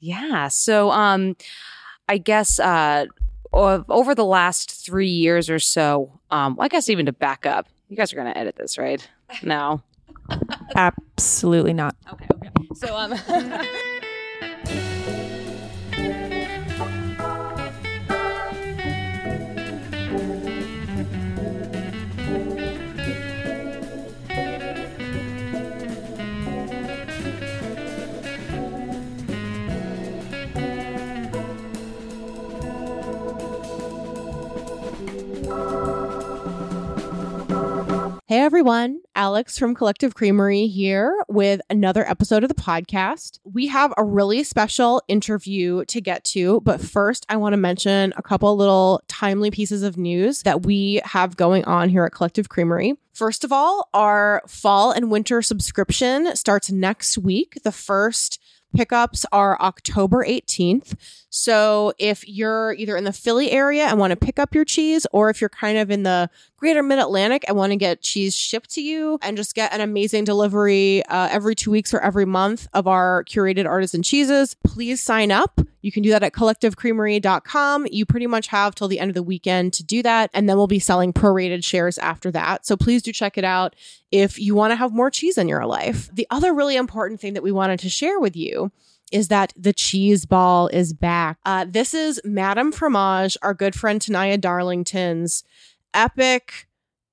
Yeah. So, um, I guess uh, over the last three years or so, um, I guess even to back up, you guys are going to edit this, right? No. Absolutely not. Okay. Okay. So, um. Hey everyone, Alex from Collective Creamery here with another episode of the podcast. We have a really special interview to get to, but first I want to mention a couple little timely pieces of news that we have going on here at Collective Creamery. First of all, our fall and winter subscription starts next week. The first pickups are October 18th. So if you're either in the Philly area and want to pick up your cheese, or if you're kind of in the greater mid Atlantic and want to get cheese shipped to you and just get an amazing delivery uh, every two weeks or every month of our curated artisan cheeses, please sign up. You can do that at collectivecreamery.com. You pretty much have till the end of the weekend to do that. And then we'll be selling prorated shares after that. So please do check it out if you want to have more cheese in your life. The other really important thing that we wanted to share with you is that the cheese ball is back. Uh, this is Madame Fromage, our good friend Tenaya Darlington's epic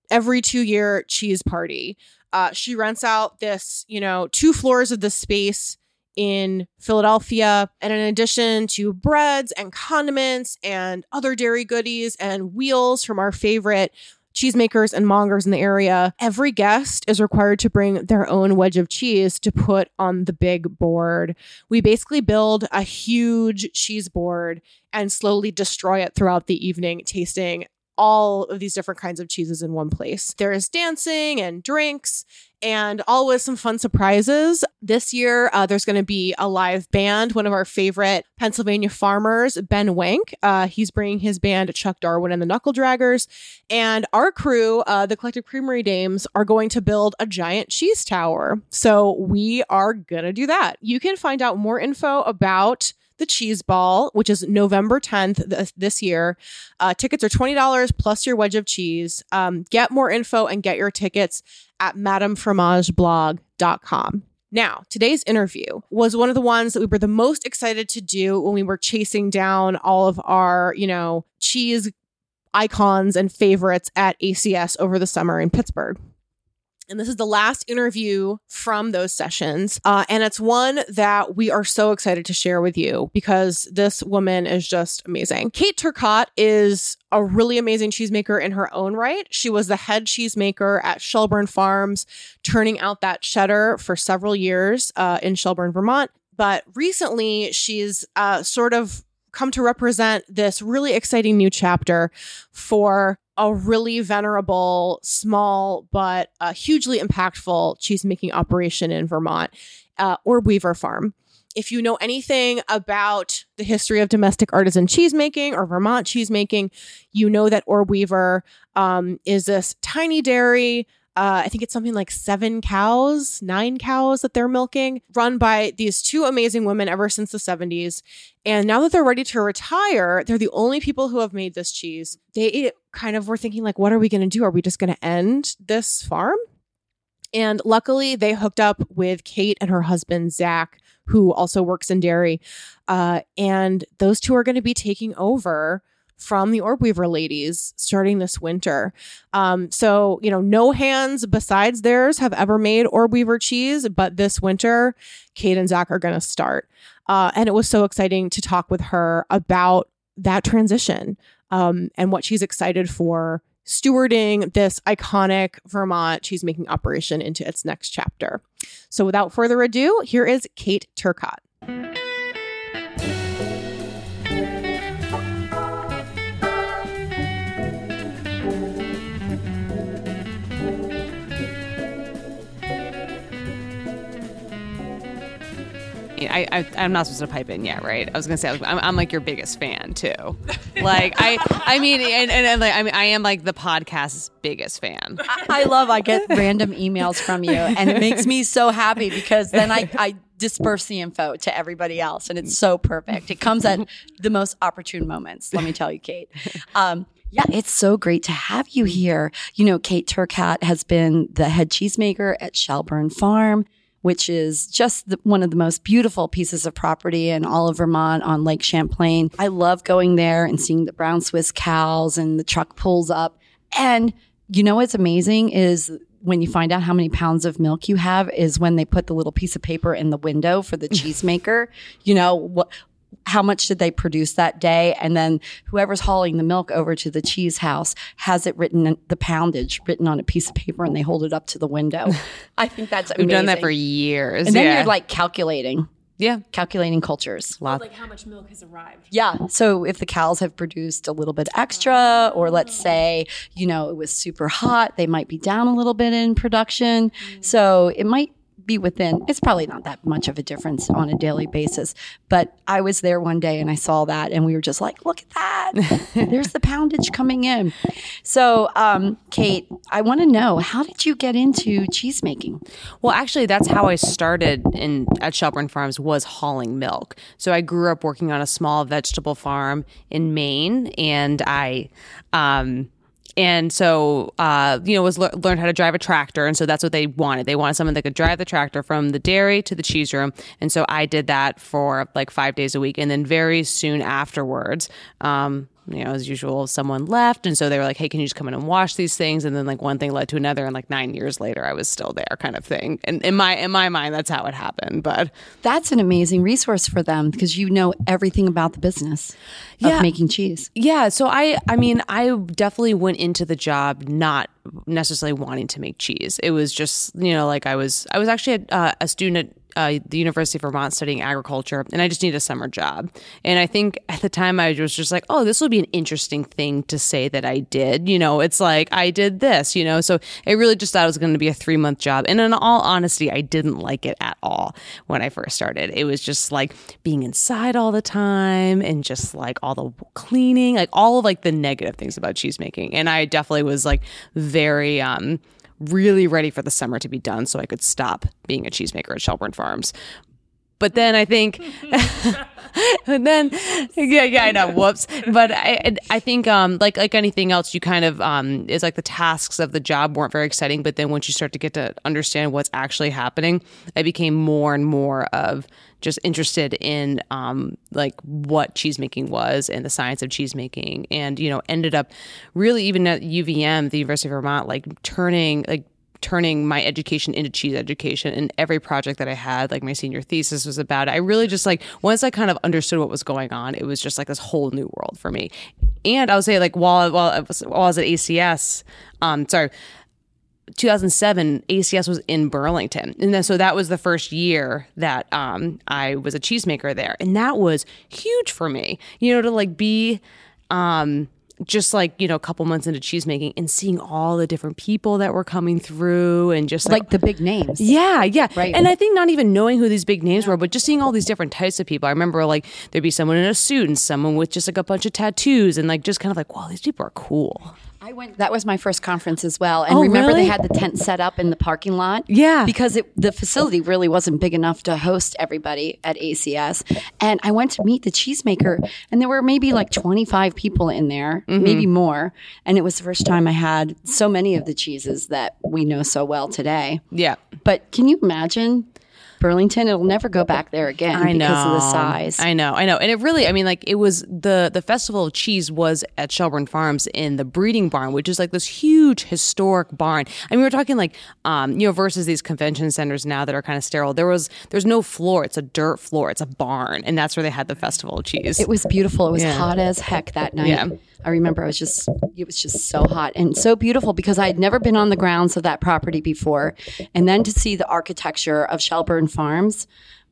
every two year cheese party. Uh, she rents out this, you know, two floors of the space in Philadelphia. And in addition to breads and condiments and other dairy goodies and wheels from our favorite cheesemakers and mongers in the area, every guest is required to bring their own wedge of cheese to put on the big board. We basically build a huge cheese board and slowly destroy it throughout the evening, tasting all of these different kinds of cheeses in one place. There is dancing and drinks and always some fun surprises. This year, uh, there's going to be a live band. One of our favorite Pennsylvania farmers, Ben Wenk, uh, he's bringing his band, Chuck Darwin and the Knuckle Draggers. And our crew, uh, the Collective Creamery Dames, are going to build a giant cheese tower. So we are going to do that. You can find out more info about the Cheese Ball, which is November 10th th- this year. Uh, tickets are $20 plus your wedge of cheese. Um, get more info and get your tickets at madamefromageblog.com. Now, today's interview was one of the ones that we were the most excited to do when we were chasing down all of our, you know, cheese icons and favorites at ACS over the summer in Pittsburgh. And this is the last interview from those sessions. Uh, and it's one that we are so excited to share with you because this woman is just amazing. Kate Turcotte is a really amazing cheesemaker in her own right. She was the head cheesemaker at Shelburne Farms, turning out that cheddar for several years uh, in Shelburne, Vermont. But recently, she's uh, sort of come to represent this really exciting new chapter for a really venerable, small, but uh, hugely impactful cheese making operation in Vermont, uh, Orb Weaver Farm. If you know anything about the history of domestic artisan cheesemaking or Vermont cheesemaking, you know that Orb Weaver um, is this tiny dairy uh, I think it's something like seven cows, nine cows that they're milking, run by these two amazing women ever since the 70s. And now that they're ready to retire, they're the only people who have made this cheese. They kind of were thinking, like, what are we going to do? Are we just going to end this farm? And luckily, they hooked up with Kate and her husband, Zach, who also works in dairy. Uh, and those two are going to be taking over from the Orb Weaver ladies starting this winter. Um, so, you know, no hands besides theirs have ever made Orb Weaver cheese, but this winter, Kate and Zach are going to start. Uh, and it was so exciting to talk with her about that transition um, and what she's excited for stewarding this iconic Vermont cheese making operation into its next chapter. So, without further ado, here is Kate Turcotte. I, I am not supposed to pipe in yet, right? I was gonna say I'm, I'm like your biggest fan too. Like I I mean and, and, and, like I mean I am like the podcast's biggest fan. I, I love I get random emails from you and it makes me so happy because then I I disperse the info to everybody else. And it's so perfect. It comes at the most opportune moments, let me tell you, Kate. Um, yeah, it's so great to have you here. You know, Kate Turcotte has been the head cheesemaker at Shelburne Farm which is just the, one of the most beautiful pieces of property in all of Vermont on Lake Champlain. I love going there and seeing the brown Swiss cows and the truck pulls up. And you know what's amazing is when you find out how many pounds of milk you have is when they put the little piece of paper in the window for the cheesemaker. You know, what how much did they produce that day? And then whoever's hauling the milk over to the cheese house has it written, the poundage written on a piece of paper and they hold it up to the window. I think that's amazing. We've done that for years. And then yeah. you're like calculating. Yeah. Calculating cultures. Lot. like how much milk has arrived. Yeah. So if the cows have produced a little bit extra, or let's oh. say, you know, it was super hot, they might be down a little bit in production. Mm. So it might be within, it's probably not that much of a difference on a daily basis. But I was there one day and I saw that and we were just like, look at that. There's the poundage coming in. So, um, Kate, I want to know how did you get into cheese making? Well, actually, that's how I started in at Shelburne Farms was hauling milk. So I grew up working on a small vegetable farm in Maine, and I. Um, and so uh, you know was le- learned how to drive a tractor and so that's what they wanted. They wanted someone that could drive the tractor from the dairy to the cheese room. And so i did that for like five days a week. And then very soon afterwards um, you know, as usual, someone left. And so they were like, hey, can you just come in and wash these things? And then like one thing led to another. And like nine years later, I was still there kind of thing. And in my, in my mind, that's how it happened. But That's an amazing resource for them because you know everything about the business Yeah. of making cheese. yeah, so I, I mean, I definitely went into the job not necessarily wanting to make cheese. It was just, you know, like I was, I was actually a, uh, a student at uh, the University of Vermont studying agriculture, and I just needed a summer job. And I think at the time I was just like, oh, this will be an interesting thing to say that I did. You know, it's like I did this, you know. So I really just thought it was going to be a three month job. And in all honesty, I didn't like it at all when I first started. It was just like being inside all the time and just like all the cleaning, like all of like the negative things about cheese making. And I definitely was like very, um, really ready for the summer to be done so I could stop being a cheesemaker at Shelburne Farms. But then I think, and then, yeah, yeah, I know. Whoops. But I, I think, um, like, like anything else, you kind of, um, is like the tasks of the job weren't very exciting. But then once you start to get to understand what's actually happening, I became more and more of just interested in, um, like what cheesemaking was and the science of cheesemaking. And, you know, ended up really even at UVM, the University of Vermont, like turning, like, turning my education into cheese education and every project that I had, like my senior thesis was about it. I really just like once I kind of understood what was going on, it was just like this whole new world for me. And I would say like while while I was, while I was at ACS, um, sorry. 2007 ACS was in Burlington. And then so that was the first year that um I was a cheesemaker there. And that was huge for me. You know to like be um just like you know a couple months into cheese making and seeing all the different people that were coming through and just like, Like the big names. yeah yeah Right. and i think not even knowing who these big names were but just seeing all these different types of people i remember like there'd be someone in a suit and someone with just like a bunch of tattoos and like just kind of like wow these people are cool I went. That was my first conference as well. And Oh, remember, really? they had the tent set up in the parking lot. Yeah. because it, the facility really wasn't big enough to host everybody at ACS. And I went to meet the cheesemaker, and there were maybe like twenty five people in there, Mm-hmm. maybe more. And it was the first time I had so many of the cheeses that we know so well today. yeah But can you imagine Burlington? It'll never go back there again I know. because of the size. I know, I know. And it really, I mean, like it was the the Festival of Cheese was at Shelburne Farms in the breeding barn, which is like this huge historic barn. I mean, we're talking like um, you know, versus these convention centers now that are kind of sterile. There was there's no floor. It's a dirt floor. It's a barn. And that's where they had the Festival of Cheese. It was beautiful. It was Yeah. hot as heck that night. Yeah. I remember I was just it was just so hot and so beautiful because I had never been on the grounds of that property before. And then to see the architecture of Shelburne Farms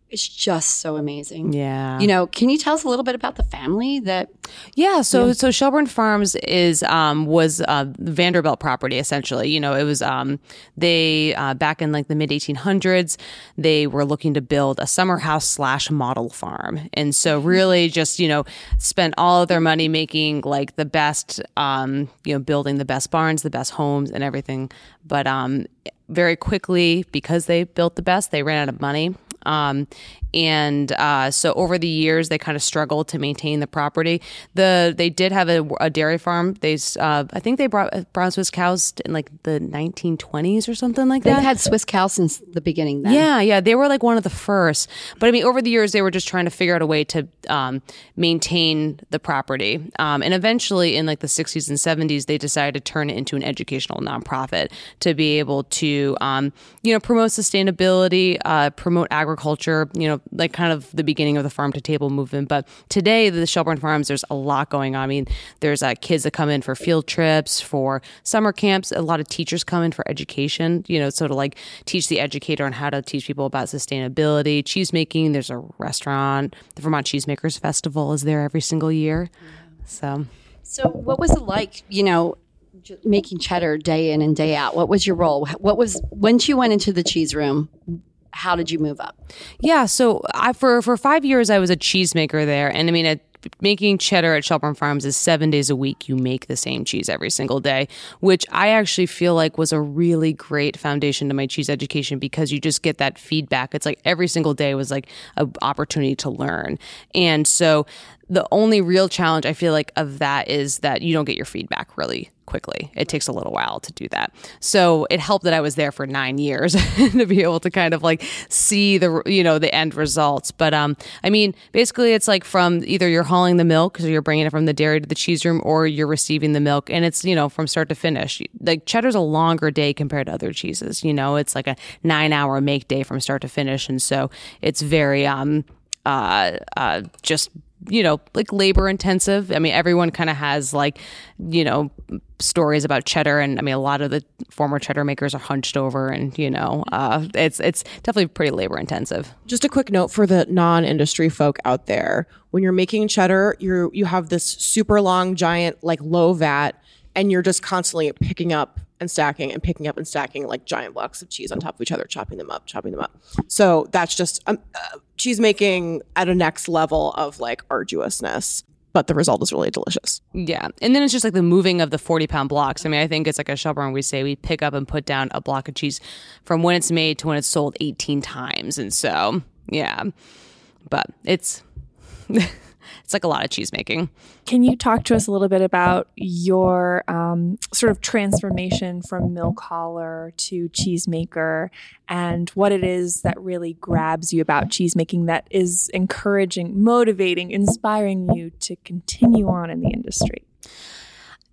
is just so amazing. yeah. You know, can you tell us a little bit about the family that Yeah, so so Shelburne Farms is um, was uh, Vanderbilt property essentially. You know, it was um, they uh, back in like the mid 1800s. They were looking to build a summer house slash model farm, and so really just you know spent all of their money making like the best, um, you know, building the best barns, the best homes, and everything. But um, very quickly because they built the best, they ran out of money. Um, and uh, so over the years, they kind of struggled to maintain the property. The they did have a, a dairy farm. They uh, I think they brought brown Swiss cows in like the 1920s or something like that. They've had Swiss cows since the beginning. Then. Yeah, yeah, they were like one of the first. But I mean, over the years, they were just trying to figure out a way to um, maintain the property. Um, and eventually, in like the 60s and 70s, they decided to turn it into an educational nonprofit to be able to, um, you know, promote sustainability, uh, promote agriculture. Agriculture, you know, like kind of the beginning of the farm to table movement. But today, the Shelburne Farms, there's a lot going on. I mean, there's uh, kids that come in for field trips, for summer camps. A lot of teachers come in for education. You know, so to like teach the educator on how to teach people about sustainability, cheese making. There's a restaurant, the Vermont Cheesemakers Festival is there every single year. So So, what was it like? You know, making cheddar day in and day out. What was your role? What was once you went into the cheese room? How did you move up? Yeah, so I for for five years I was a cheesemaker there, and I mean, at, making cheddar at Shelburne Farms is seven days a week. You make the same cheese every single day, which I actually feel like was a really great foundation to my cheese education because you just get that feedback. It's like every single day was like an opportunity to learn, and so the only real challenge I feel like of that is that you don't get your feedback really quickly. It takes a little while to do that. So it helped that I was there for nine years to be able to kind of like see the you know the end results. But um, I mean, basically, it's like from either you're hauling the milk, so you're bringing it from the dairy to the cheese room, or you're receiving the milk, and it's you know from start to finish. Like cheddar's a longer day compared to other cheeses. You know, it's like a nine hour make day from start to finish, and so it's very um uh uh just you know, like labor intensive. I mean, everyone kind of has like, you know, stories about cheddar, and I mean, a lot of the former cheddar makers are hunched over, and you know, uh, it's it's definitely pretty labor intensive. Just a quick note for the non-industry folk out there: when you're making cheddar, you you have this super long, giant, like low vat, and you're just constantly picking up and stacking and picking up and stacking like giant blocks of cheese on top of each other, chopping them up, chopping them up. So that's just um, uh, cheese making at a next level of like arduousness. But the result is really delicious. Yeah, and then it's just like the moving of the forty pound blocks. I mean, I think it's like a Shelburne. We say we pick up and put down a block of cheese from when it's made to when it's sold eighteen times, and so yeah, but it's it's like a lot of cheese making. Can you talk to us a little bit about your um, sort of transformation from milk hauler to cheesemaker and what it is that really grabs you about cheesemaking that is encouraging, motivating, inspiring you to continue on in the industry?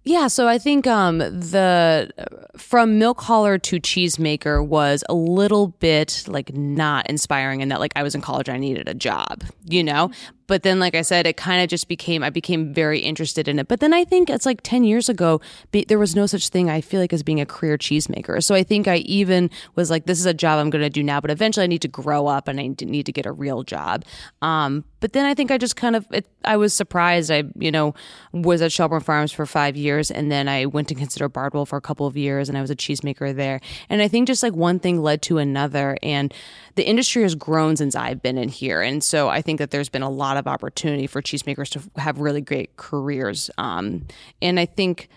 Yeah, so I think um, the from milk hauler to cheesemaker was a little bit like not inspiring in that like I was in college I needed a job, you know. But then, like I said, it kind of just became I became very interested in it. But then I think it's like ten years ago be, there was no such thing I feel like as being a career cheesemaker. So I think I even was like, this is a job I'm going to do now, but eventually I need to grow up and I need to get a real job. Um, but then I think I just kind of it, I was surprised. I you know was at Shelburne Farms for five years, and then I went to Consider Bardwell for a couple of years, and I was a cheesemaker there. And I think just like one thing led to another, and the industry has grown since I've been in here, and so I think that there's been a lot of opportunity for cheesemakers to have really great careers. Um, and I think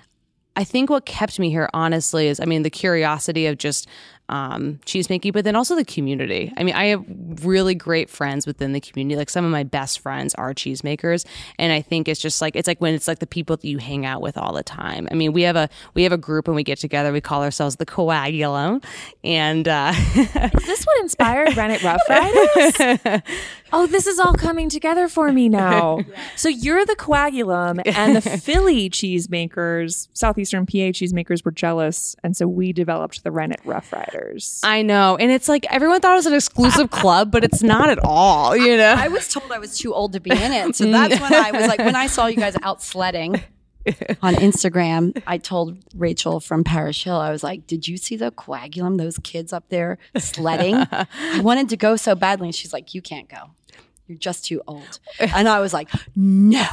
I think what kept me here, honestly, is I mean, the curiosity of just um, cheesemaking, but then also the community. I mean, I have really great friends within the community. Like some of my best friends are cheesemakers, and I think it's just like it's like when it's like the people that you hang out with all the time. I mean, we have a we have a group and we get together. We call ourselves the Coagulum, and uh, Is this what inspired Rennet Rough Riders? oh, this is all coming together for me now. So you're the coagulum, and the Philly cheesemakers, Southeastern PA cheesemakers, were jealous, and so we developed the Rennet Rough Riders. I know, and it's like everyone thought it was an exclusive club, but it's not at all. You know, I was told I was too old to be in it. So that's when I was like, when I saw you guys out sledding on Instagram, I told Rachel from Parish Hill, I was like, Did you see the coagulum, those kids up there sledding? I wanted to go so badly. And she's like, You can't go. You're just too old. And I was like, No.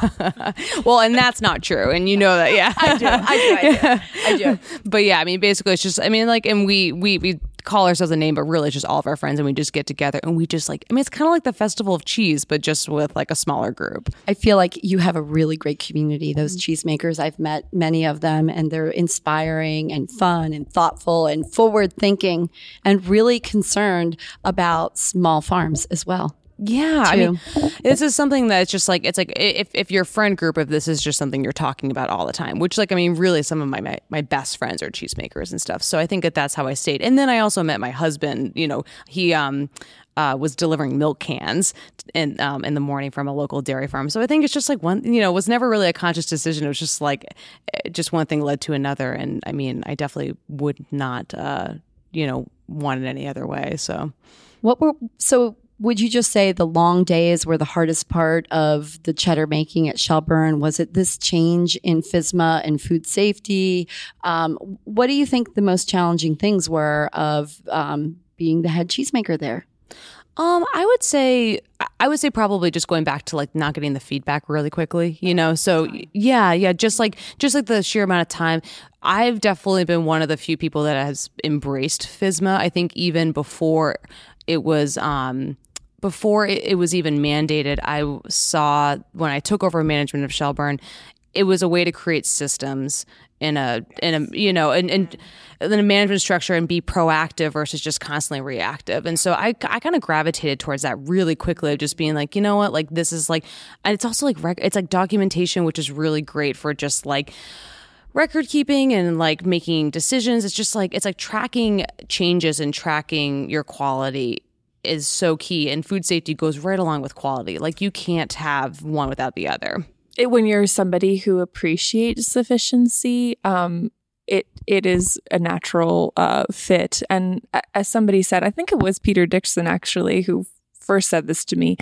well, and that's not true, and you know that, yeah. I do. I do. I do. I do. but yeah, I mean, basically, it's just, I mean, like, and we we we call ourselves a name, but really it's just all of our friends, and we just get together and we just like. I mean, it's kind of like the festival of cheese, but just with like a smaller group. I feel like you have a really great community. Those mm-hmm. cheesemakers, I've met many of them, and they're inspiring and fun and thoughtful and forward thinking and really concerned about small farms as well. Yeah, I mean, this is something that's just like it's like if if your friend group, if this is just something you're talking about all the time, which like I mean, really, some of my my, my best friends are cheesemakers and stuff. So I think that that's how I stayed. And then I also met my husband. You know, he um uh, was delivering milk cans in um, in the morning from a local dairy farm. So I think it's just like one, you know, it was never really a conscious decision. It was just like eh, just one thing led to another. And I mean, I definitely would not, uh, you know, want it any other way. So What were so? Would you just say the long days were the hardest part of the cheddar making at Shelburne? Was it this change in FSMA and food safety? Um, what do you think the most challenging things were of um, being the head cheesemaker there? Um, I would say I would say probably just going back to like not getting the feedback really quickly, you know. So yeah, yeah, just like just like the sheer amount of time. I've definitely been one of the few people that has embraced FSMA. I think even before it was um before it, was even mandated, I saw when I took over management of Shelburne, it was a way to create systems in a in a you know and and in a management structure and be proactive versus just constantly reactive. And so I I kind of gravitated towards that really quickly of just being like, you know what, like this is like and it's also like rec- it's like documentation which is really great for just like record keeping and like making decisions. It's just like it's like tracking changes and tracking your quality is so key and food safety goes right along with quality. Like you can't have one without the other. It, when you're somebody who appreciates efficiency, um, it it is a natural uh, fit. And as somebody said, I think it was Peter Dixon actually who first said this to me.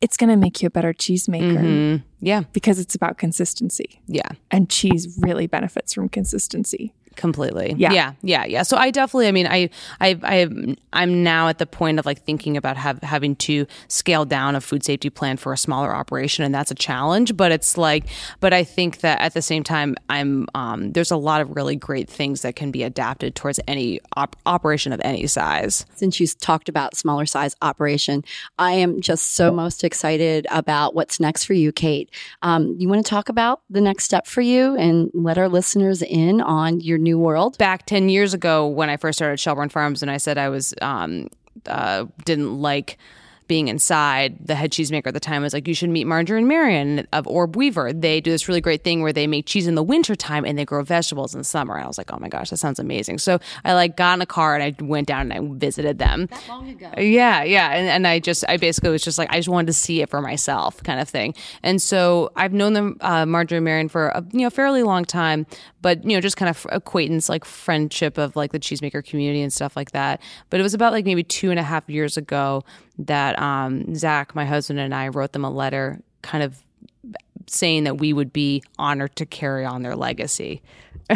It's going to make you a better cheesemaker Mhm. Yeah. because it's about consistency, Yeah. and cheese really benefits from consistency. Completely. Yeah. yeah. Yeah. Yeah. So i definitely i mean i i i i'm now at the point of like thinking about have, having to scale down a food safety plan for a smaller operation and that's a challenge but it's like but i think that at the same time i'm um, there's a lot of really great things that can be adapted towards any op- operation of any size. Since you talked about smaller size operation, I am just so most excited about what's next for you, Kate. Um, you want to talk about the next step for you and let our listeners in on your new world? back 10 years ago when I first started Shelburne Farms and I said I was um uh didn't like being inside, the head cheesemaker at the time was like, you should meet Marjorie and Marian of Orb Weaver. They do this really great thing where they make cheese in the wintertime and they grow vegetables in the summer. And I was like, oh my gosh, that sounds amazing. So I like got in a car and I went down and I visited them. That long ago. Yeah, yeah. And, and I just, I basically was just like, I just wanted to see it for myself kind of thing. And so I've known them, uh, Marjorie and Marian for a you know, fairly long time, but you know, just kind of acquaintance, like friendship of like the cheesemaker community and stuff like that. But it was about like maybe two and a half years ago that um, Zach, my husband, and I wrote them a letter, kind of saying that we would be honored to carry on their legacy.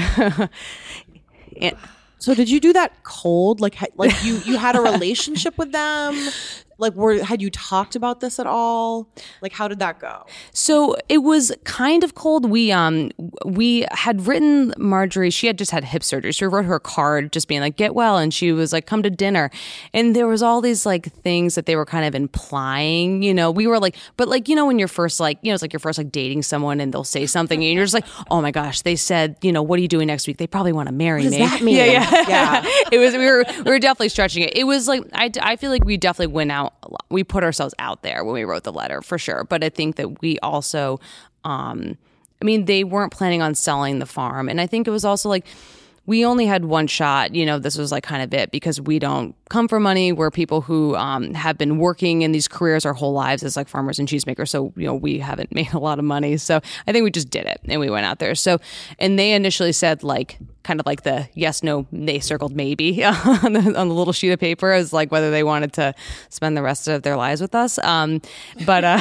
And- So did you do that cold? Like, like you you had a relationship with them? Like, were had you talked about this at all? Like, how did that go? So it was kind of cold. We um we had written Marjorie. She had just had hip surgery. So we wrote her a card, just being like, "Get well," and she was like, "Come to dinner." And there was all these like things that they were kind of implying. You know, we were like, but like you know, when you're first like you know, it's like you're first like dating someone, and they'll say something, and you're just like, "Oh my gosh!" They said, you know, what are you doing next week? They probably want to marry me. does that mean? Yeah, yeah, Yeah. it was we were we were definitely stretching it. It was like I, I feel like we definitely went out. Lot. We put ourselves out there when we wrote the letter for sure. But I think that we also, um, I mean, they weren't planning on selling the farm, and I think it was also like we only had one shot. You know, this was like kind of it because we don't come from money. We're people who um, have been working in these careers our whole lives as like farmers and cheesemakers. So, you know, we haven't made a lot of money. So I think we just did it and we went out there. So, and they initially said like, kind of like the yes, no, they circled maybe on the, on the little sheet of paper as like whether they wanted to spend the rest of their lives with us. Um, but, uh,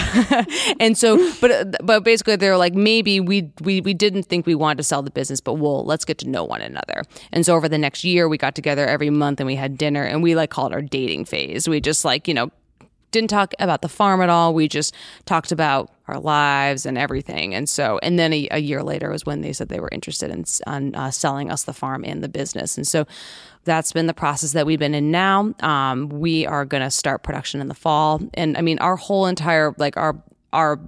and so, but, but basically they're like, maybe we, we, we didn't think we wanted to sell the business, but we'll, let's get to know one another. And so over the next year, we got together every month and we had dinner and we like called it our dating phase. We just like, you know, didn't talk about the farm at all. We just talked about our lives and everything. And so, and then a, a year later was when they said they were interested in on, uh, selling us the farm and the business. And so, that's been the process that we've been in now. Um, we are going to start production in the fall, and I mean, our whole entire like our our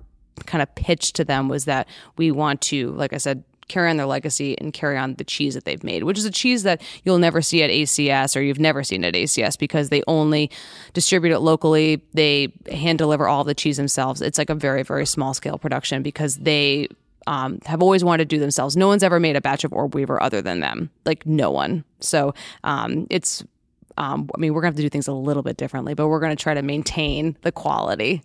kind of pitch to them was that we want to, like I said, carry on their legacy and carry on the cheese that they've made, which is a cheese that you'll never see at ACS or you've never seen at ACS because they only distribute it locally. They hand deliver all the cheese themselves. It's like a very, very small scale production because they um, have always wanted to do themselves. No one's ever made a batch of orb weaver other than them. Like no one. So um, it's um, I mean, we're going to have to do things a little bit differently, but we're going to try to maintain the quality.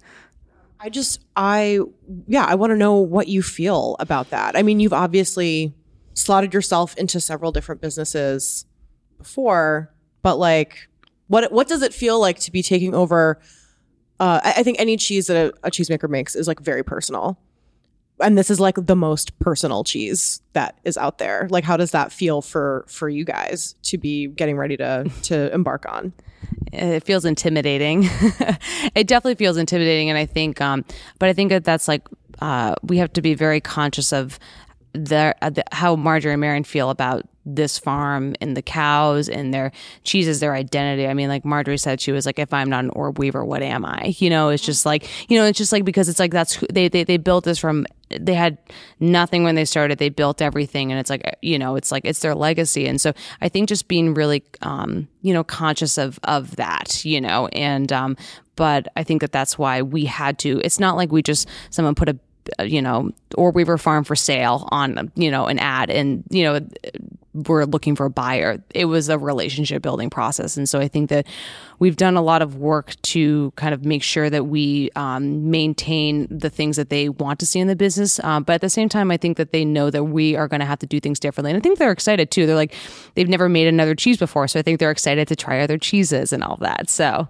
I just, I, yeah, I want to know what you feel about that. I mean, you've obviously slotted yourself into several different businesses before, but like, what what does it feel like to be taking over? Uh, I, I think any cheese that a, a cheesemaker makes is like very personal, and this is like the most personal cheese that is out there. Like, how does that feel for for you guys to be getting ready to to embark on? It feels intimidating. it definitely feels intimidating, and I think, um, but I think that that's like uh, we have to be very conscious of the, uh, the, how Marjorie and Marian feel about this farm and the cows and their cheese is their identity. I mean, like Marjorie said, she was like, if I'm not an orb weaver, what am I? You know, it's just like, you know, it's just like because it's like that's who they, they, they built this from, they had nothing when they started. They built everything. And it's like, you know, it's like, it's their legacy. And so I think just being really, um, you know, conscious of, of that, you know, and, um, but I think that that's why we had to, it's not like we just, someone put a, you know, Orb Weaver Farm for sale on, you know, an ad and, you know, we're looking for a buyer. It was a relationship building process. And so I think that we've done a lot of work to kind of make sure that we um, maintain the things that they want to see in the business. Um, but at the same time, I think that they know that we are going to have to do things differently. And I think they're excited too. They're like, they've never made another cheese before. So I think they're excited to try other cheeses and all that. So.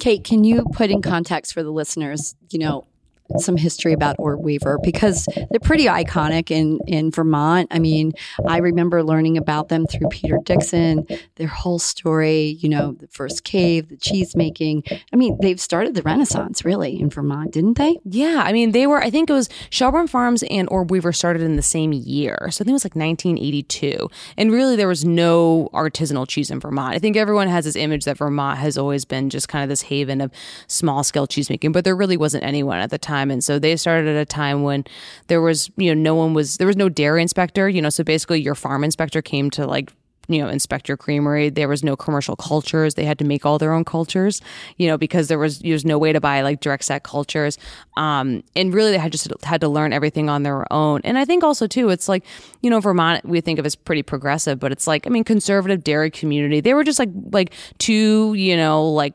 Kate, can you put in context for the listeners, you know, some history about Orb Weaver because they're pretty iconic in, in Vermont. I mean, I remember learning about them through Peter Dixon, their whole story, you know, the first cave, the cheese making. I mean, they've started the Renaissance really in Vermont, didn't they? Yeah. I mean, they were, I think it was Shelburne Farms and Orb Weaver started in the same year. So I think it was like 1982. And really, there was no artisanal cheese in Vermont. I think everyone has this image that Vermont has always been just kind of this haven of small scale cheese making, but there really wasn't anyone at the time time. And so they started at a time when there was, you know, no one was, there was no dairy inspector, you know, so basically your farm inspector came to like you know inspect your creamery. There was no commercial cultures. They had to make all their own cultures you know because there was there was no way to buy like direct set cultures. Um, and really they had just had to learn everything on their own. And i think also too it's like you know vermont we think of as pretty progressive but it's like i mean conservative dairy community they were just like like two you know like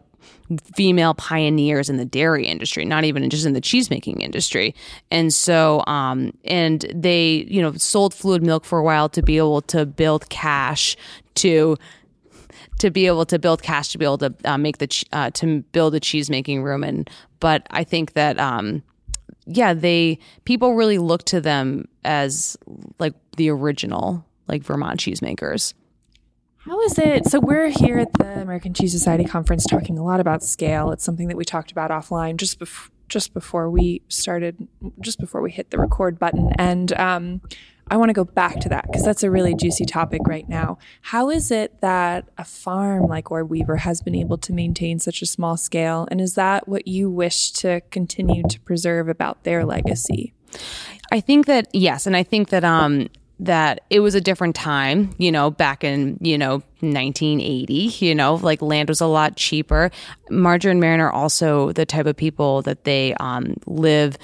female pioneers in the dairy industry, not even just in the cheesemaking industry. And so, um, and they, you know, sold fluid milk for a while to be able to build cash to to be able to build cash to be able to uh, make the uh, to build a cheese making room and but I think that um yeah they people really look to them as like the original like Vermont cheesemakers. How is it? So we're here at the American Cheese Society conference talking a lot about scale. It's something that we talked about offline just before just before we started, just before we hit the record button. And um, I want to go back to that because that's a really juicy topic right now. How is it that a farm like Orb Weaver has been able to maintain such a small scale? And is that what you wish to continue to preserve about their legacy? I think that yes, and I think that um, that it was a different time, you know, back in, you know, 1980, you know, like land was a lot cheaper. Marjorie and Marian are also the type of people that they um, live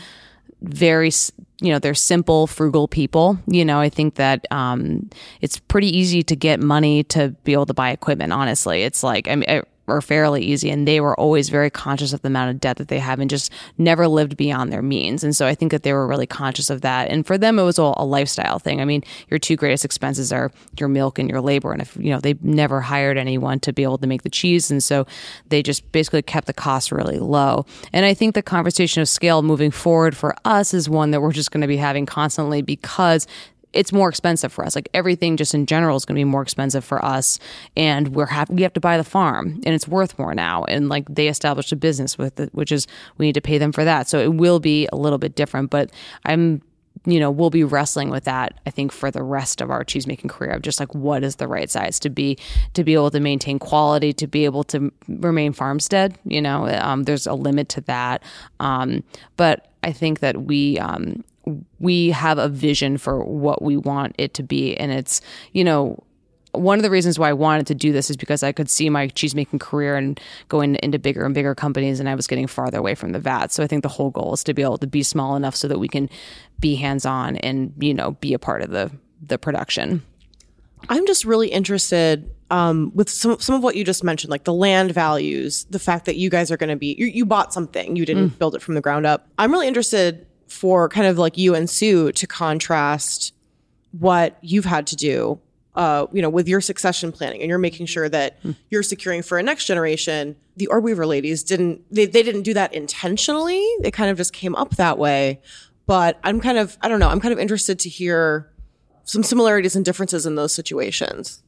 very, you know, they're simple, frugal people. You know, I think that um, it's pretty easy to get money to be able to buy equipment, honestly. It's like, I mean, were fairly easy and they were always very conscious of the amount of debt that they have and just never lived beyond their means. And so i think that they were really conscious of that. And for them it was all a lifestyle thing. I mean your two greatest expenses are your milk and your labor. And if you know they never hired anyone to be able to make the cheese. And so they just basically kept the costs really low. And i think the conversation of scale moving forward for us is one that we're just going to be having constantly because it's more expensive for us. Like everything just in general is going to be more expensive for us and we're have we have to buy the farm and it's worth more now and like they established a business with it which is we need to pay them for that. So it will be a little bit different, but I'm you know, we'll be wrestling with that, I think, for the rest of our cheesemaking career of just like what is the right size to be to be able to maintain quality, to be able to remain farmstead. You know, um, there's a limit to that. Um, but I think that we um, we have a vision for what we want it to be, and it's you know one of the reasons why I wanted to do this is because I could see my cheesemaking career and going into bigger and bigger companies, and I was getting farther away from the vat. So I think the whole goal is to be able to be small enough so that we can be hands on and you know be a part of the the production. I'm just really interested um, with some some of what you just mentioned, like the land values, the fact that you guys are going to be you, you, bought something, you didn't mm. build it from the ground up. I'm really interested for kind of like you and Sue to contrast what you've had to do uh, you know, with your succession planning and you're making sure that mm. you're securing for a next generation, the Orb Weaver ladies didn't, they, they didn't do that intentionally. They kind of just came up that way. But I'm kind of, I don't know, I'm kind of interested to hear some similarities and differences in those situations.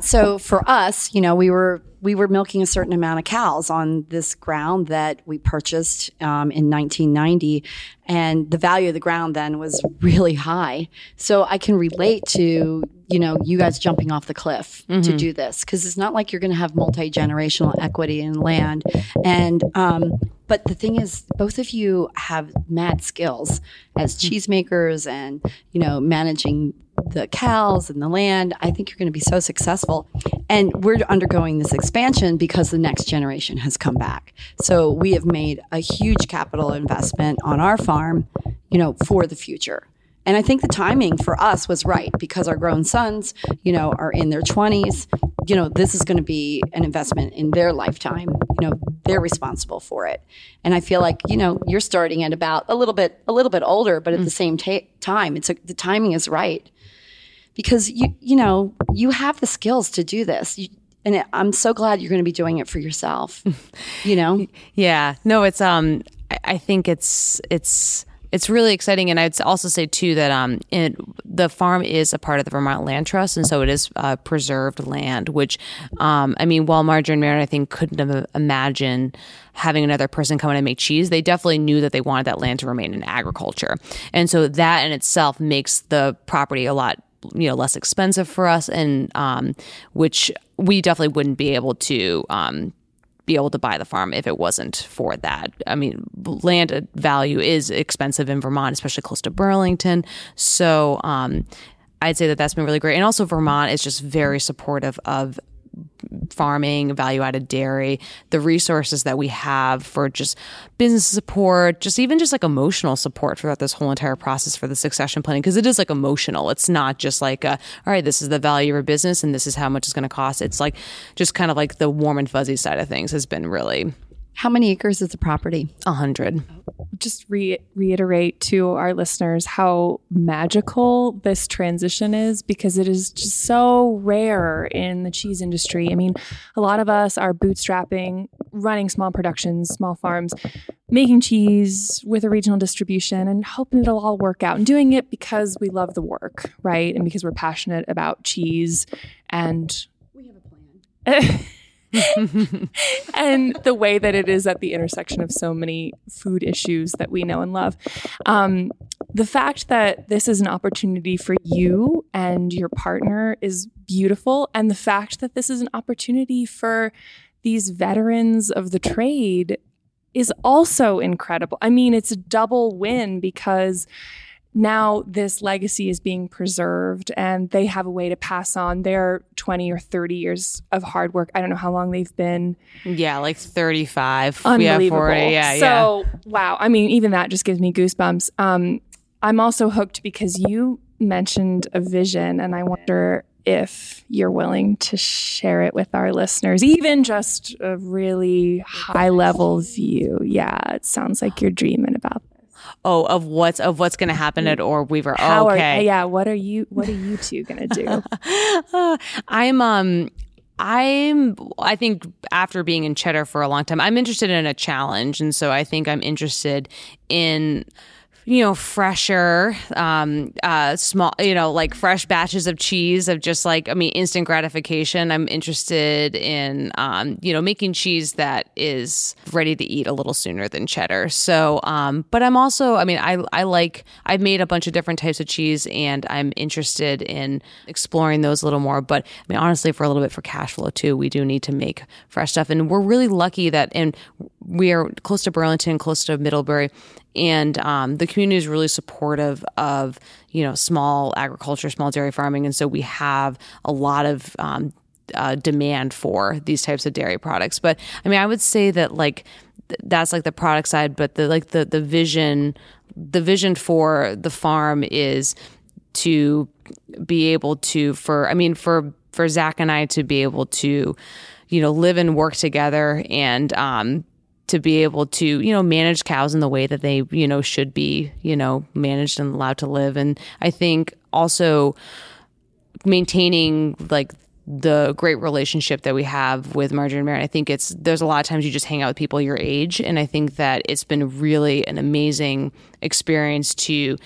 So for us, you know, we were we were milking a certain amount of cows on this ground that we purchased um, in 1990, and the value of the ground then was really high. So I can relate to you know you guys jumping off the cliff mm-hmm. to do this because it's not like you're going to have multi generational equity in land, and um, but the thing is, both of you have mad skills as mm-hmm. cheesemakers and you know managing the cows and the land. I think you're going to be so successful. And we're undergoing this expansion because the next generation has come back. So we have made a huge capital investment on our farm, you know, for the future. And I think the timing for us was right because our grown sons, you know, are in their 20s. You know, this is going to be an investment in their lifetime. You know, they're responsible for it. And I feel like, you know, you're starting at about a little bit a little bit older, but at mm. the same ta- time, it's a, the timing is right because you you know you have the skills to do this. You, and it, I'm so glad you're going to be doing it for yourself. You know? yeah. No, it's um. I, I think it's it's it's really exciting. And I'd also say too that um, it, the farm is a part of the Vermont Land Trust, and so it is uh, preserved land. Which, um, I mean, while Marjorie and Marian, I think, couldn't have imagined having another person come in and make cheese, they definitely knew that they wanted that land to remain in agriculture, and so that in itself makes the property a lot you know less expensive for us, and um, which we definitely wouldn't be able to. Be able to buy the farm if it wasn't for that. I mean, land value is expensive in Vermont, especially close to Burlington. So, um, I'd say that that's been really great. And also, Vermont is just very supportive of farming, value added dairy, the resources that we have for just business support, just even just like emotional support throughout this whole entire process for the succession planning. Cause it is like emotional. It's not just like, a, all right, this is the value of a business and this is how much it's going to cost. It's like just kind of like the warm and fuzzy side of things has been really how many acres is the property? A hundred. Just re- reiterate to our listeners how magical this transition is because it is just so rare in the cheese industry. I mean, a lot of us are bootstrapping, running small productions, small farms, making cheese with a regional distribution and hoping it'll all work out and doing it because we love the work, right? And because we're passionate about cheese and we have a plan. and the way that it is at the intersection of so many food issues that we know and love. Um, the fact that this is an opportunity for you and your partner is beautiful. And the fact that this is an opportunity for these veterans of the trade is also incredible. I mean, it's a double win because now this legacy is being preserved and they have a way to pass on their 20 or 30 years of hard work. I don't know how long they've been. Yeah, like 35. Unbelievable. 40. Yeah, so, yeah. wow. I mean, even that just gives me goosebumps. Um, I'm also hooked because you mentioned a vision, and I wonder if you're willing to share it with our listeners, even just a really high level view. Yeah, it sounds like you're dreaming about oh of what's of what's going to happen at Orb Weaver. How okay, are, yeah. What are you? What are you two going to do? I'm um. I'm I think after being in cheddar for a long time, I'm interested in a challenge and so I think I'm interested in you know, fresher, um, uh, small, you know, like fresh batches of cheese of just like, I mean, instant gratification. I'm interested in, um, you know, making cheese that is ready to eat a little sooner than cheddar. So, um, but I'm also, I mean, I, I like, I've made a bunch of different types of cheese and I'm interested in exploring those a little more. But I mean, honestly, for a little bit for cash flow too, we do need to make fresh stuff. And we're really lucky that, and we are close to Burlington, close to Middlebury, and um, the community is really supportive of you know small agriculture, small dairy farming, and so we have a lot of um, uh, demand for these types of dairy products. But I mean, I would say that like th- that's like the product side, but the like the the vision, the vision for the farm is to be able to for I mean for for Zach and I to be able to you know live and work together and um to be able to you know manage cows in the way that they you know should be you know managed and allowed to live and i think also maintaining like the great relationship that we have with Marjorie and Marian. I think it's there's a lot of times you just hang out with people your age, and I think that it's been really an amazing experience to,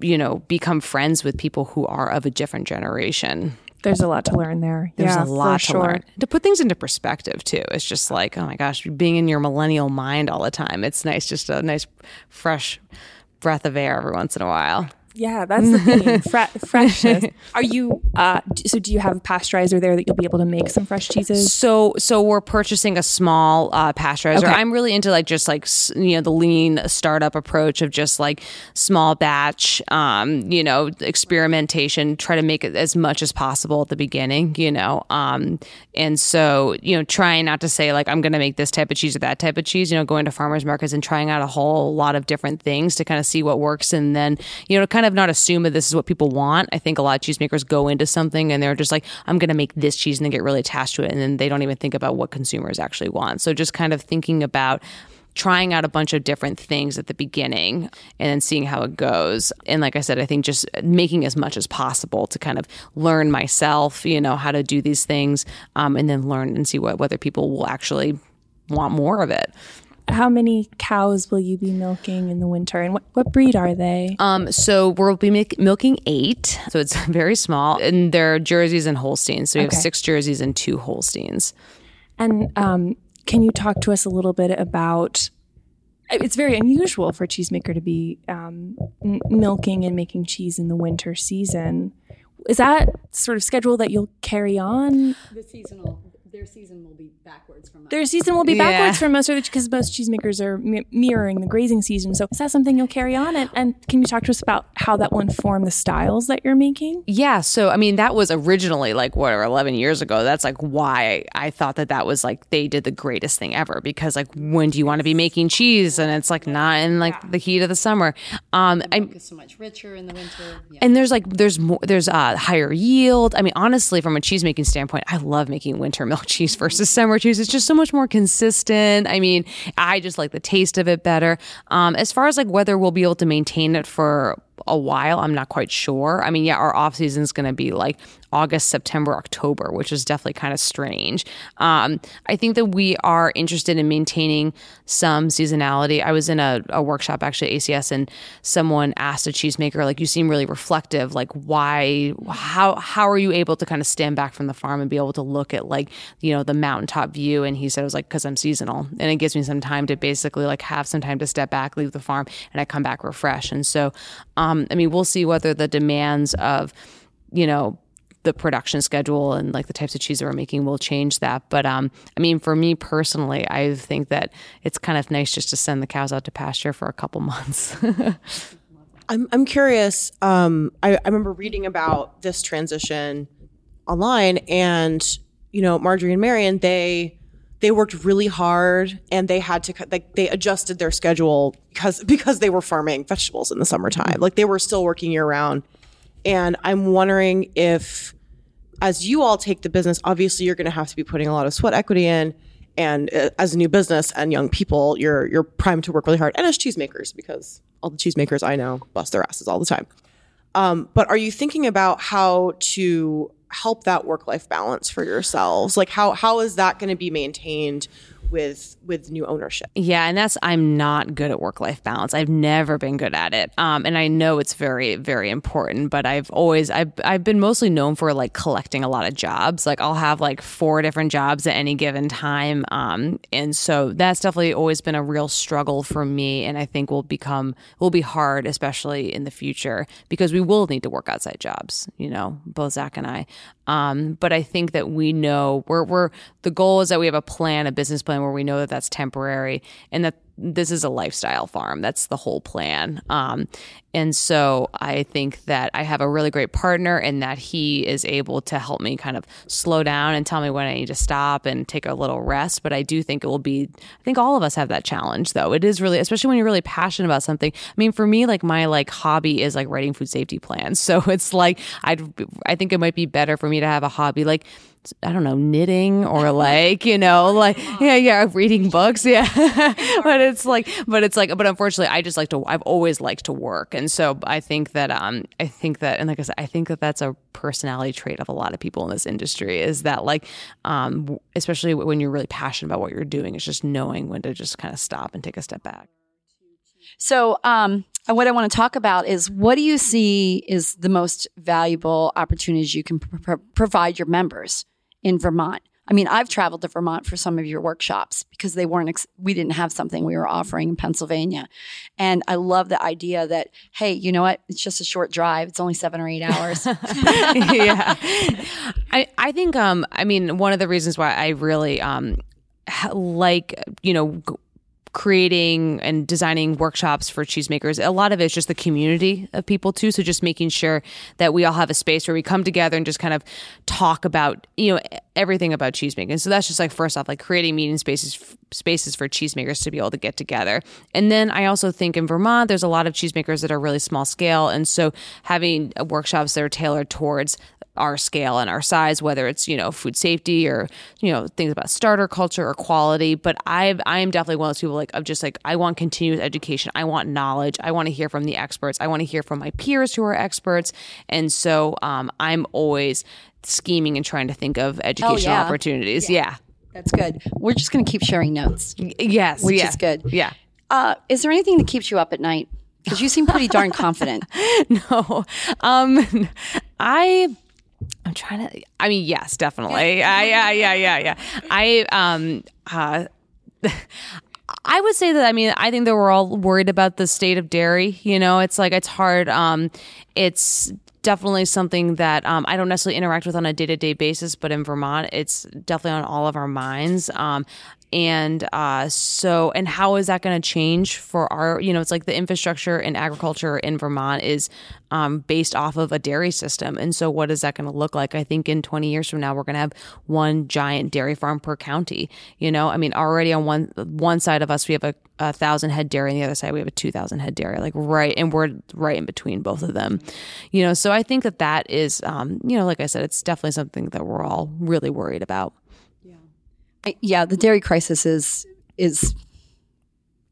you know, become friends with people who are of a different generation. There's a lot to learn there. There's yeah, a lot to sure. learn. To put things into perspective too, it's just like, oh my gosh, being in your millennial mind all the time. It's nice, just a nice, fresh breath of air every once in a while. Yeah, that's the thing. Fre- freshness. Are you? Uh, so, do you have a pasteurizer there that you'll be able to make some fresh cheeses? So, so we're purchasing a small uh, pasteurizer. Okay. I'm really into like just like you know the lean startup approach of just like small batch, um, you know, experimentation. Try to make it as much as possible at the beginning, you know. Um, and so you know, trying not to say like I'm going to make this type of cheese or that type of cheese. You know, going to farmers markets and trying out a whole lot of different things to kind of see what works, and then you know, kind of not assume that this is what people want. I think a lot of cheesemakers go into something and they're just like, I'm going to make this cheese, and they get really attached to it, and then they don't even think about what consumers actually want. So just kind of thinking about trying out a bunch of different things at the beginning and then seeing how it goes. And like I said, I think just making as much as possible to kind of learn myself, you know, how to do these things, um, and then learn and see what whether people will actually want more of it. How many cows will you be milking in the winter, and what, what breed are they? Um, so we'll be make, milking eight, so it's very small, and they're jerseys and Holsteins. So we Okay. have six jerseys and two Holsteins. And um, can you talk to us a little bit about? It's very unusual for a cheesemaker to be um, m- milking and making cheese in the winter season. Is that sort of schedule that you'll carry on? The seasonal, their season will be backwards from us. Their season will be Yeah. backwards for most of the because most cheesemakers are mi- mirroring the grazing season. So is that something you'll carry on? And, and can you talk to us about how that will inform the styles that you're making? Yeah, so I mean that was originally like what or 11 years ago. That's like why I thought that that was like they did the greatest thing ever because like when do you want to be making cheese and it's like not in like the heat of the summer. Um I It's so much richer in the winter. Yeah. and there's like there's more there's uh higher yield. I mean honestly from a cheesemaking standpoint, I love making winter milk cheese versus summer cheese. It's just so much more consistent. I mean, I just like the taste of it better. Um as far as like whether we'll be able to maintain it for a while. I'm not quite sure. I mean, yeah, our off season is going to be like August, September, October, which is definitely kind of strange. Um, I think that we are interested in maintaining some seasonality. I was in a, a workshop actually at ACS, and someone asked a cheesemaker, like, "You seem really reflective. Like, why? How? How are you able to kind of stand back from the farm and be able to look at like, you know, the mountaintop view?" And he said, "It was like because I'm seasonal, and it gives me some time to basically like have some time to step back, leave the farm, and I come back refreshed." And so, um, I mean, we'll see whether the demands of, you know, the production schedule and like the types of cheese that we're making will change that. But um, I mean, for me personally, I think that it's kind of nice just to send the cows out to pasture for a couple months. I'm I'm curious. Um, I, I remember reading about this transition online, and you know, Marjorie and Marian they they worked really hard, and they had to cut- like they adjusted their schedule because because they were farming vegetables in the summertime. Like they were still working year round, and I'm wondering if as you all take the business, obviously you're going to have to be putting a lot of sweat equity in. And uh, as a new business and young people, you're you're primed to work really hard. And as cheesemakers, because all the cheesemakers I know bust their asses all the time. Um, but are you thinking about how to help that work life balance for yourselves? Like how how is that going to be maintained with with new ownership. Yeah, and that's I'm not good at work life balance. I've never been good at it, um, and I know it's very very important. But I've always I've I've been mostly known for like collecting a lot of jobs. Like I'll have like four different jobs at any given time, um, and so that's definitely always been a real struggle for me. And I think will become will be hard, especially in the future, because we will need to work outside jobs. You know, both Zach and I. Um, but I think that we know we're we're the goal is that we have a plan, a business plan where we know that that's temporary and that this is a lifestyle farm. That's the whole plan. Um, and so I think that I have a really great partner and that he is able to help me kind of slow down and tell me when I need to stop and take a little rest. But I do think it will be, I think all of us have that challenge though. It is really, especially when you're really passionate about something. I mean, for me, like my like hobby is like writing food safety plans. So it's like, I'd, I think it might be better for me to have a hobby like I don't know, knitting or like, you know, like, yeah, yeah, reading books. Yeah. but it's like, but it's like, but unfortunately, I just like to, I've always liked to work. And so I think that, um, I think that, and like I said, I think that that's a personality trait of a lot of people in this industry is that like, um, especially when you're really passionate about what you're doing, it's just knowing when to just kind of stop and take a step back. So, um, what I want to talk about is what do you see is the most valuable opportunities you can pr- provide your members in Vermont? I mean, I've traveled to Vermont for some of your workshops because they weren't, ex- we didn't have something we were offering in Pennsylvania. And I love the idea that, hey, you know what? It's just a short drive. It's only seven or eight hours. yeah. I, I think, um, I mean, one of the reasons why I really, um, like, you know, creating and designing workshops for cheesemakers. A lot of it is just the community of people too. So just making sure that we all have a space where we come together and just kind of talk about, you know, everything about cheesemaking. So that's just like first off, like creating meeting spaces spaces for cheesemakers to be able to get together. And then I also think in Vermont, there's a lot of cheesemakers that are really small scale. And so having workshops that are tailored towards our scale and our size, whether it's you know food safety or you know things about starter culture or quality. But I I am definitely one of those people like of just like I want continuous education. I want knowledge. I want to hear from the experts. I want to hear from my peers who are experts. And so um, I'm always scheming and trying to think of educational Oh, yeah. opportunities. Yeah. That's good. We're just going to keep sharing notes, Yes. which yeah. is good. Yeah. Uh, is there anything that keeps you up at night? Because you seem pretty darn confident. no. Um I I'm trying to I mean yes, definitely. I yeah, yeah, yeah, yeah. I um uh I would say that I mean I think that we're all worried about the state of dairy. You know, it's like it's hard. Um, it's definitely something that um, I don't necessarily interact with on a day to day basis, but in Vermont, it's definitely on all of our minds. Um, and uh, so, and how is that going to change for our? You know, it's like the infrastructure in agriculture in Vermont is um, based off of a dairy system, and so what is that going to look like? I think in 20 years from now, we're going to have one giant dairy farm per county. You know, I mean, already on one one side of us, we have a, a thousand head dairy, and the other side, we have a 2,000 head dairy. Like right, and we're right in between both of them. You know, so I think that that is, um, you know, like I said, it's definitely something that we're all really worried about. I- yeah, the dairy crisis is is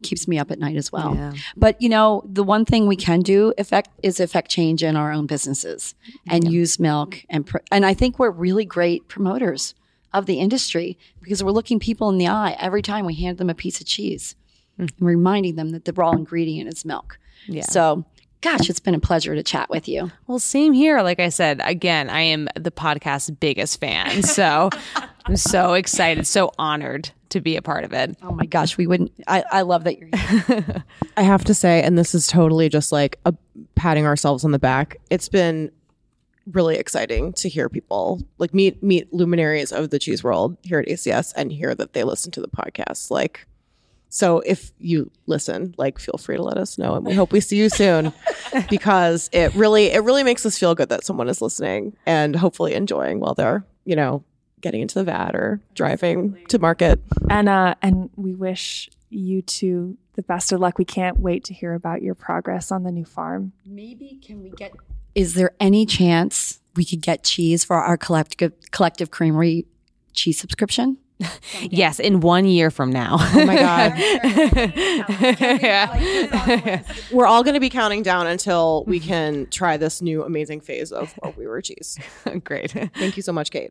keeps me up at night as well. Yeah. But you know, the one thing we can do affect is affect change in our own businesses and use milk and pr- and I think we're really great promoters of the industry because we're looking people in the eye every time we hand them a piece of cheese and reminding them that the raw ingredient is milk. Yeah. So, gosh, it's been a pleasure to chat with you. Well, same here. Like I said, again, I am the podcast's biggest fan. So I'm so excited, so honored to be a part of it. Oh my gosh, we wouldn't I, I love that you're here. I have to say, and this is totally just like a patting ourselves on the back. It's been really exciting to hear people like meet meet luminaries of the cheese world here at ACS and hear that they listen to the podcast. Like, so if you listen, like, feel free to let us know, and we hope we see you soon because it really it really makes us feel good that someone is listening and hopefully enjoying while they're you know getting into the vat or driving to market. And uh, and we wish you two the best of luck. We can't wait to hear about your progress on the new farm. Maybe can we get Is there any chance we could get cheese for our collective collective creamery cheese subscription? Yes, in one year from now. Oh my god. yeah. We're all going to be counting down until we can try this new amazing phase of what we were cheese. Great. Thank you so much, Kate.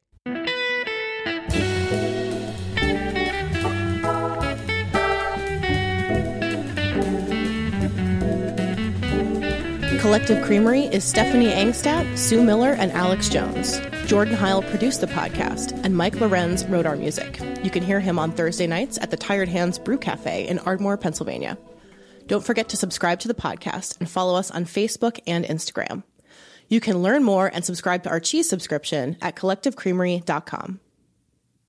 Collective Creamery is Stephanie Angstadt, Sue Miller, and Alex Jones. Jordan Heil produced the podcast, and Mike Lorenz wrote our music. You can hear him on Thursday nights at the Tired Hands Brew Cafe in Ardmore, Pennsylvania. Don't forget to subscribe to the podcast and follow us on Facebook and Instagram. You can learn more and subscribe to our cheese subscription at collectivecreamery.com.